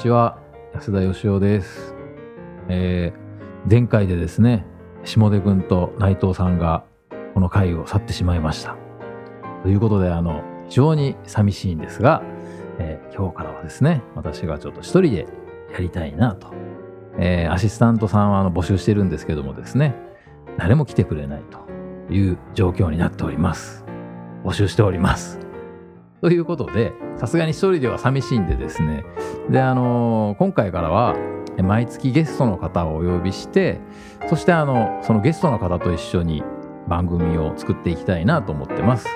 ちは。安田義雄です、えー前回でですね下出君と内藤さんがこの会を去ってしまいました。ということであの非常に寂しいんですが、えー今日からはですね私がちょっと一人でやりたいなと、えーアシスタントさんはあの募集してるんですけどもですね誰も来てくれないという状況になっております。募集しております。ということでさすがに一人では寂しいんでですね。であの今回からはえ毎月ゲストの方をお呼びしてそしてあのそのゲストの方と一緒に番組を作っていきたいなと思ってます、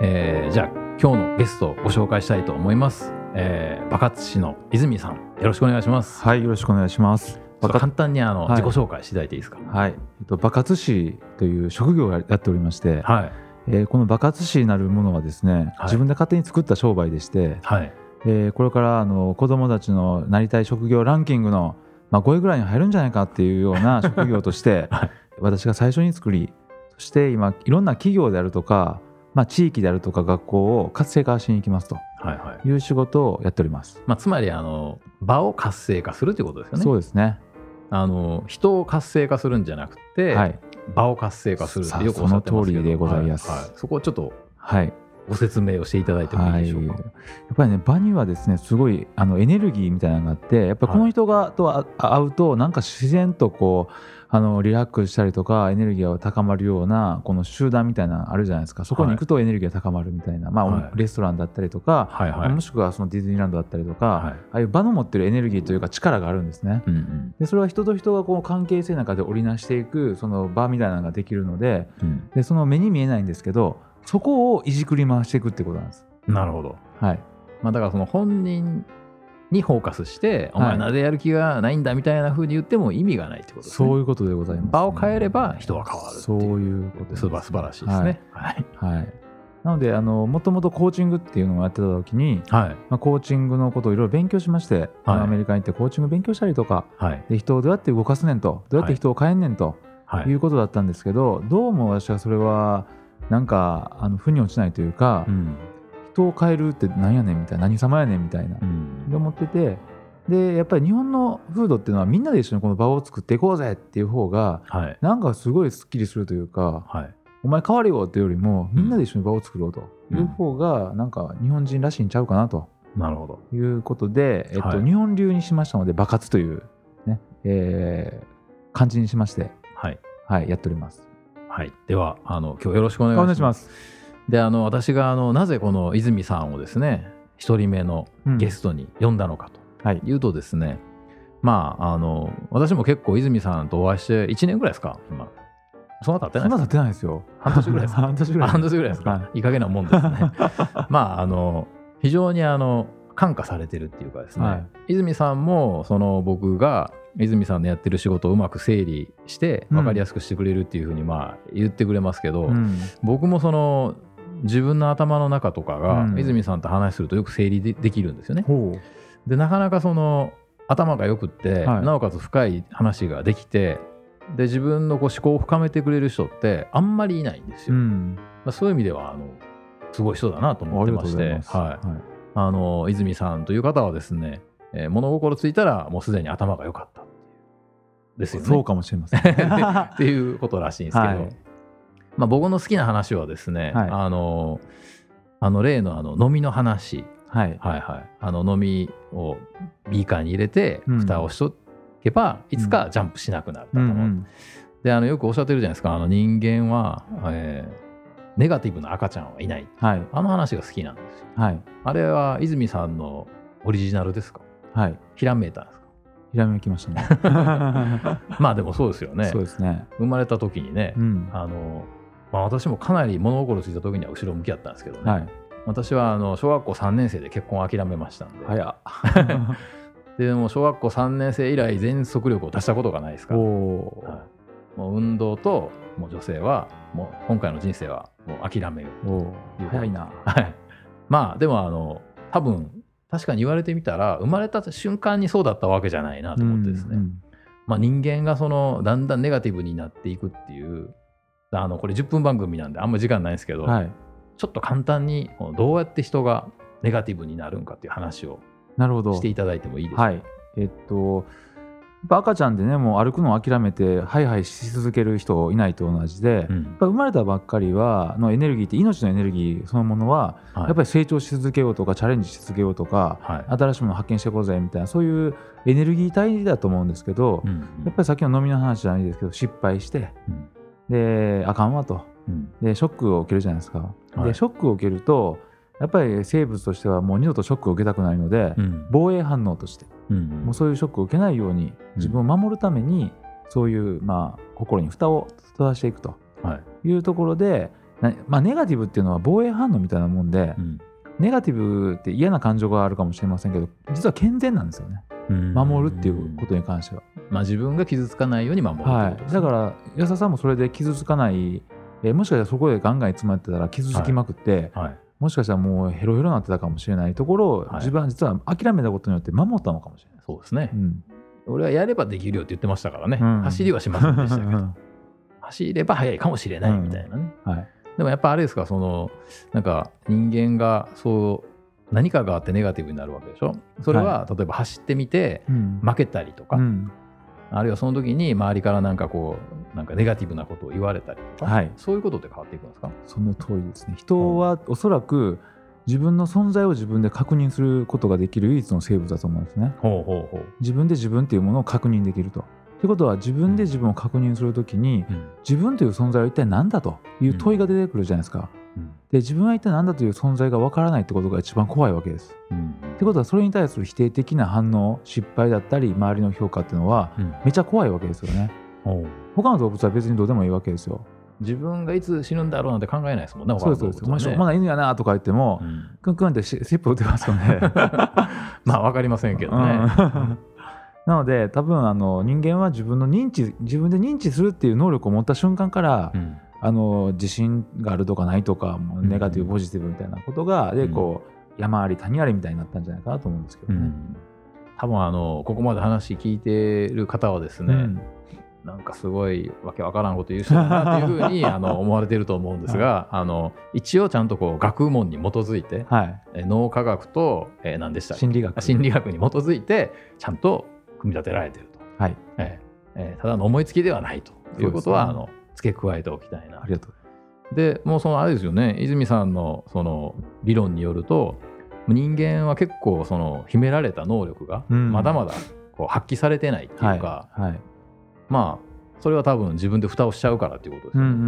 えーじゃあ今日のゲストをご紹介したいと思います、えー、バカツ市の泉さんよろしくお願いします。はい、よろしくお願いします。簡単にあの、はい。自己紹介していただいていいですか？はい、えっと、バカツ師という職業をやっておりまして、はいえーこのバカツ師なるものはですね、はい自分で勝手に作った商売でして、はいえーこれからあの子供たちのなりたい職業ランキングの、まあ、5位ぐらいに入るんじゃないかっていうような 職業として、はい私が最初に作りそして今いろんな企業であるとか、まあ、地域であるとか学校を活性化しに行きますとはいはいいう仕事をやっております。まあ、つまりあの場を活性化するということですよねそうですね。あの人を活性化するんじゃなくて、はい。場を活性化するってよくおっしゃってますけど。その通りでございます。はい。はい。そこをちょっと。はい。ご説明をしていただいてもいいでしょうか。はい、やっぱりね場にはですねすごいあのエネルギーみたいなのがあってやっぱりこの人が、とあ会うとなんか自然とこうあのリラックスしたりとかエネルギーが高まるようなこの集団みたいなのあるじゃないですか。そこに行くとエネルギーが高まるみたいな、まあ、はい。レストランだったりとか、はいはい。もしくはそのディズニーランドだったりとか、はい。ああいう場の持ってるエネルギーというか力があるんですね。うんうん。でそれは人と人がこう関係性の中で織りなしていくその場みたいなのができるのでうん。でその目に見えないんですけどそこをいじくり回していくってことなんです。なるほど。はい、まあ、だからその本人にフォーカスして、お前なぜやる気がないんだみたいな風に言っても意味がないってことですね。そういうことでございます、場を変えれば人は変わるそういう。いうことです素晴らしいですね。はい。はい。なので、あの、もともとコーチングっていうのをやってた時に、はい。まあ、コーチングのことをいろいろ勉強しまして、はいアメリカに行ってコーチング勉強したりとか、はい。で人をどうやって動かすねんと、どうやって人を変えんねんとはいい。うことだったんですけど、どうも私はそれは、なんか、あの腑に落ちないというか、うん。人を変えるって何やねんみたいな、何様やねんみたいな、うんで思ってて、で、やっぱり日本の風土っていうのはみんなで一緒にこの場を作っていこうぜっていう方が、はい。なんかすごいスッキリするというか、はい。お前変われよっていうよりもみんなで一緒に場を作ろうという方がなんか日本人らしいんちゃうかなとなるほど。いうことで、えっとはい日本流にしましたので場活という、ねえー漢字にしまして、はい。はい、やっております。はい。では、あの、今日よろしくお願いします。であの私があのなぜこの泉さんをですね一人目のうん。ゲストに呼んだのかとはい、いうとですね、まああの私も結構泉さんとお会いして1年ぐらいですか今。そんな経ってないですそんな経ってないですよ。半年ぐらいですか？半年ぐらい。半年ぐらいですか、、はいい加減なもんですね。まああの非常にあの感化されてるっていうかですね、はい。泉さんもその僕が泉さんのやってる仕事をうまく整理して分かりやすくしてくれるっていうふうにまあ言ってくれますけど、うん。僕もその自分の頭の中とかが、うん。泉さんと話するとよく整理でできるんですよね。でなかなかその頭がよくって、はい。なおかつ深い話ができてで自分のこう思考を深めてくれる人ってあんまりいないんですよ。うん、まあ、そういう意味ではあのすごい人だなと思ってまして。ありがとうござい。はい、あの泉さんという方はですね、えー物心ついたらもうすでに頭が良かったですよね。そうかもしれません。っていうことらしいんですけど、はい。まあ、僕の好きな話はですね、はい。あのあの例のあの飲みの話、はい、はいはい、あの飲みをビーカーに入れてうん。蓋をしとけば、いつかジャンプしなくなるだと思う、うんうん。であのよくおっしゃってるじゃないですか。あの人間は、えーネガティブな赤ちゃんはいない。はい、あの話が好きなんですよ。はい、あれは泉さんのオリジナルですか？はい、ひらめいたんですか？ひらめきましたね。まあでもそうですよね。そうですね。生まれた時にね、うん、あのまあ、私もかなり物心ついた時には後ろ向きだったんですけどね、はい、私はあの小学校3年生で結婚を諦めましたんで、早っ。でもう小学校3年生以来全速力を出したことがないですから、おおー、はい。もう運動ともう女性はもう今回の人生はもう諦めようおー早いな。はい。まあでもあの多分確かに言われてみたら生まれた瞬間にそうだったわけじゃないなと思ってですね、うんまあ、人間がそのだんだんネガティブになっていくっていうあのこれ10分番組なんであんまり時間ないんですけど、はい、ちょっと簡単にどうやって人がネガティブになるんかっていう話をしていただいてもいいですか、はい。えっと赤ちゃんでねもう歩くのを諦めてハイハイし続ける人いないと同じで、うん。やっぱ生まれたばっかりはのエネルギーって命のエネルギーそのものは、はい。やっぱり成長し続けようとかチャレンジし続けようとか、はい。新しいものを発見していこうぜみたいなそういうエネルギー体だと思うんですけど、うんやっぱりさっきの飲みの話じゃないですけど失敗してうん。であかんわと。うん。でショックを受けるじゃないですか、はい。でショックを受けるとやっぱり生物としてはもう二度とショックを受けたくないので、うん。防衛反応としてうん。もうそういうショックを受けないように自分を守るために、そういう、まあ、心に蓋を閉ざしていくとはい。いうところで、なまあ、ネガティブっていうのは防衛反応みたいなもんで、うん。ネガティブって嫌な感情があるかもしれませんけど実は健全なんですよね。守るっていうことに関しては。まあ、自分が傷つかないように守るってはい、だから安田さんもそれで傷つかない、えーもしかしたらそこでガンガン詰まってたら傷つきまくって、はいもしかしたらもうヘロヘロになってたかもしれないところを、はい。自分は実は諦めたことによって守ったのかもしれない。そうですね、うん。俺はやればできるよって言ってましたからね、うん。走りはしませんでしたけど。走れば速いかもしれないみたいなね、はい。でもやっぱあれですかそのなんか人間がそう何かがあってネガティブになるわけでしょ。それは、例えば走ってみてうん。負けたりとか、うんあるいはその時に周りからなんかこうなんかネガティブなことを言われたりとか、はい。そういうことって変わっていくんですか？その通りですね。人はおそらく自分の存在を自分で確認することができる唯一の生物だと思うんですね。ほうほうほう、自分で自分っていうものを確認できると。ということは自分で自分を確認するときにうん。自分という存在は一体何だという問いが出てくるじゃないですか。うんで自分は一体何だという存在がわからないってことが一番怖いわけです。うんってことはそれに対する否定的な反応失敗だったり周りの評価っていうのはうんめちゃ怖いわけですよね。他の動物は別にどうでもいいわけですよ。自分がいつ死ぬんだろうなんて考えないですもんねそうそうです。まあ、しょうまだ犬やなとか言っても、うんクンクンってし尻尾打ってますよね。まあ分かりませんけどね、うんなので多分あの人間は自分の認知自分で認知するっていう能力を持った瞬間から、うんあの自信があるとかないとかもうネガティブポジティブみたいなことが、でこう山あり谷ありみたいになったんじゃないかなと思うんですけどね。多分あのここまで話聞いてる方はですね、うん。なんかすごいわけわからんこと言う人だなっていうふうに あの思われてると思うんですが、あの一応ちゃんとこう学問に基づいて、はい、え脳科学と、えー何でした心理学。心理学に基づいてちゃんと組み立てられてると、はい、えーえーただの思いつきではないということは、ね。あの付け加えておきたいな。ありがとう。でもうそのあれですよね。泉さんのその理論によると人間は結構その秘められた能力がうん。まだまだこう発揮されてないっていうか、はい、はい、まあそれは多分自分で蓋をしちゃうからっていうことですうんうよね、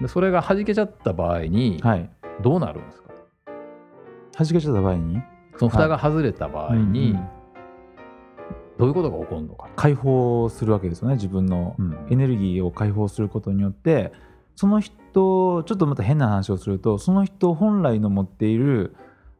ん、でそれが弾けちゃった場合にはい。どうなるんですか、弾けちゃった場合に、その蓋が外れた場合にうんうんどういうことが起こるのか、解放するわけですよね。自分のエネルギーを解放することによって。その人ちょっとまた変な話をするとその人本来の持っている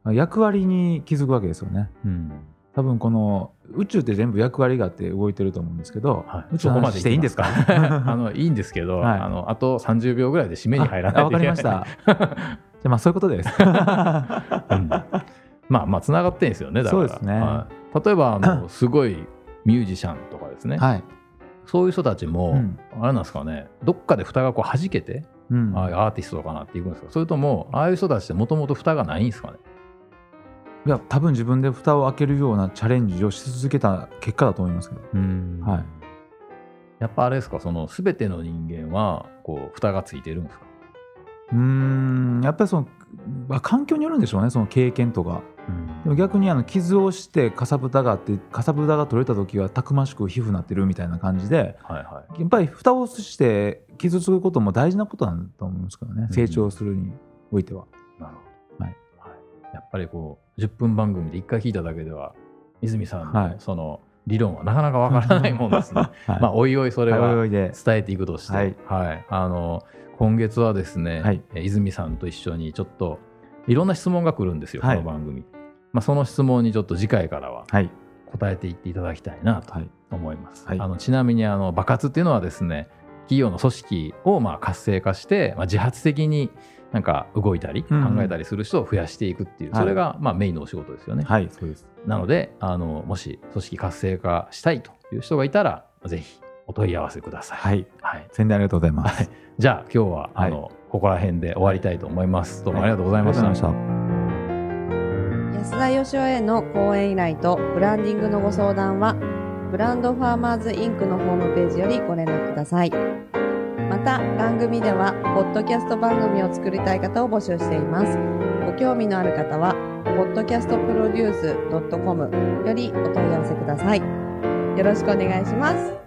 役割に気づくわけですよね。うん。多分この宇宙って全部役割があって動いてると思うんですけど、はい。宇宙の話していいんですか？あのいいんですけど、はい。あのあと30秒ぐらいで締めに入らないといけない。かりました。じゃあまあそういうことです。うん。まあまあつながってんですよねだから。そうですね。はい例えばあのすごいミュージシャンとかですね、はい、そういう人たちも、うん。あれなんですかね。どっかで蓋がこう弾けて、うん。ああいうアーティストかなっていくんですか。それともああいう人たちってもともと蓋がないんですかね。いや多分自分で蓋を開けるようなチャレンジをし続けた結果だと思いますけど、はい、やっぱあれですか？その全ての人間はこう蓋がついてるんですか？うーん。やっぱりその、まあ、環境によるんでしょうねその経験とか。でも逆にあの傷をしてかさぶたがあってかさぶたが取れた時はたくましく皮膚になってるみたいな感じではいはい。やっぱり蓋をして傷つくことも大事なことなんだと思いますからね、うん。成長するにおいては。なるほど、はい。やっぱりこう10分番組で1回聞いただけでは泉さんはい。のその理論はなかなかわからないもんですね。はい。まあおいおいそれは伝えていくとして、ははい。いあの今月はですね、はい。え泉さんと一緒にちょっといろんな質問が来るんですよ、はい。この番組。まあ、その質問にちょっと次回からははい。答えていっていただきたいなとはい。思います。はい。あのちなみにあの爆発っていうのはですね企業の組織をまあ活性化して、まあ、自発的になんか動いたり考うんうんえたりする人を増やしていくっていう、はいそれがまあメインのお仕事ですよね。はいそうです。なのであのもし組織活性化したいという人がいたらぜひお問い合わせください。はいはい、宣伝ありがとうございます。じゃあ今日は、はいあのここら辺で終わりたいと思います。どうもありがとうございました。ありがとうございました。安田義雄への講演依頼とブランディングのご相談は、ブランドファーマーズインクのホームページよりご連絡ください。また、番組では、ポッドキャスト番組を作りたい方を募集しています。ご興味のある方は、podcastproduce.com よりお問い合わせください。よろしくお願いします。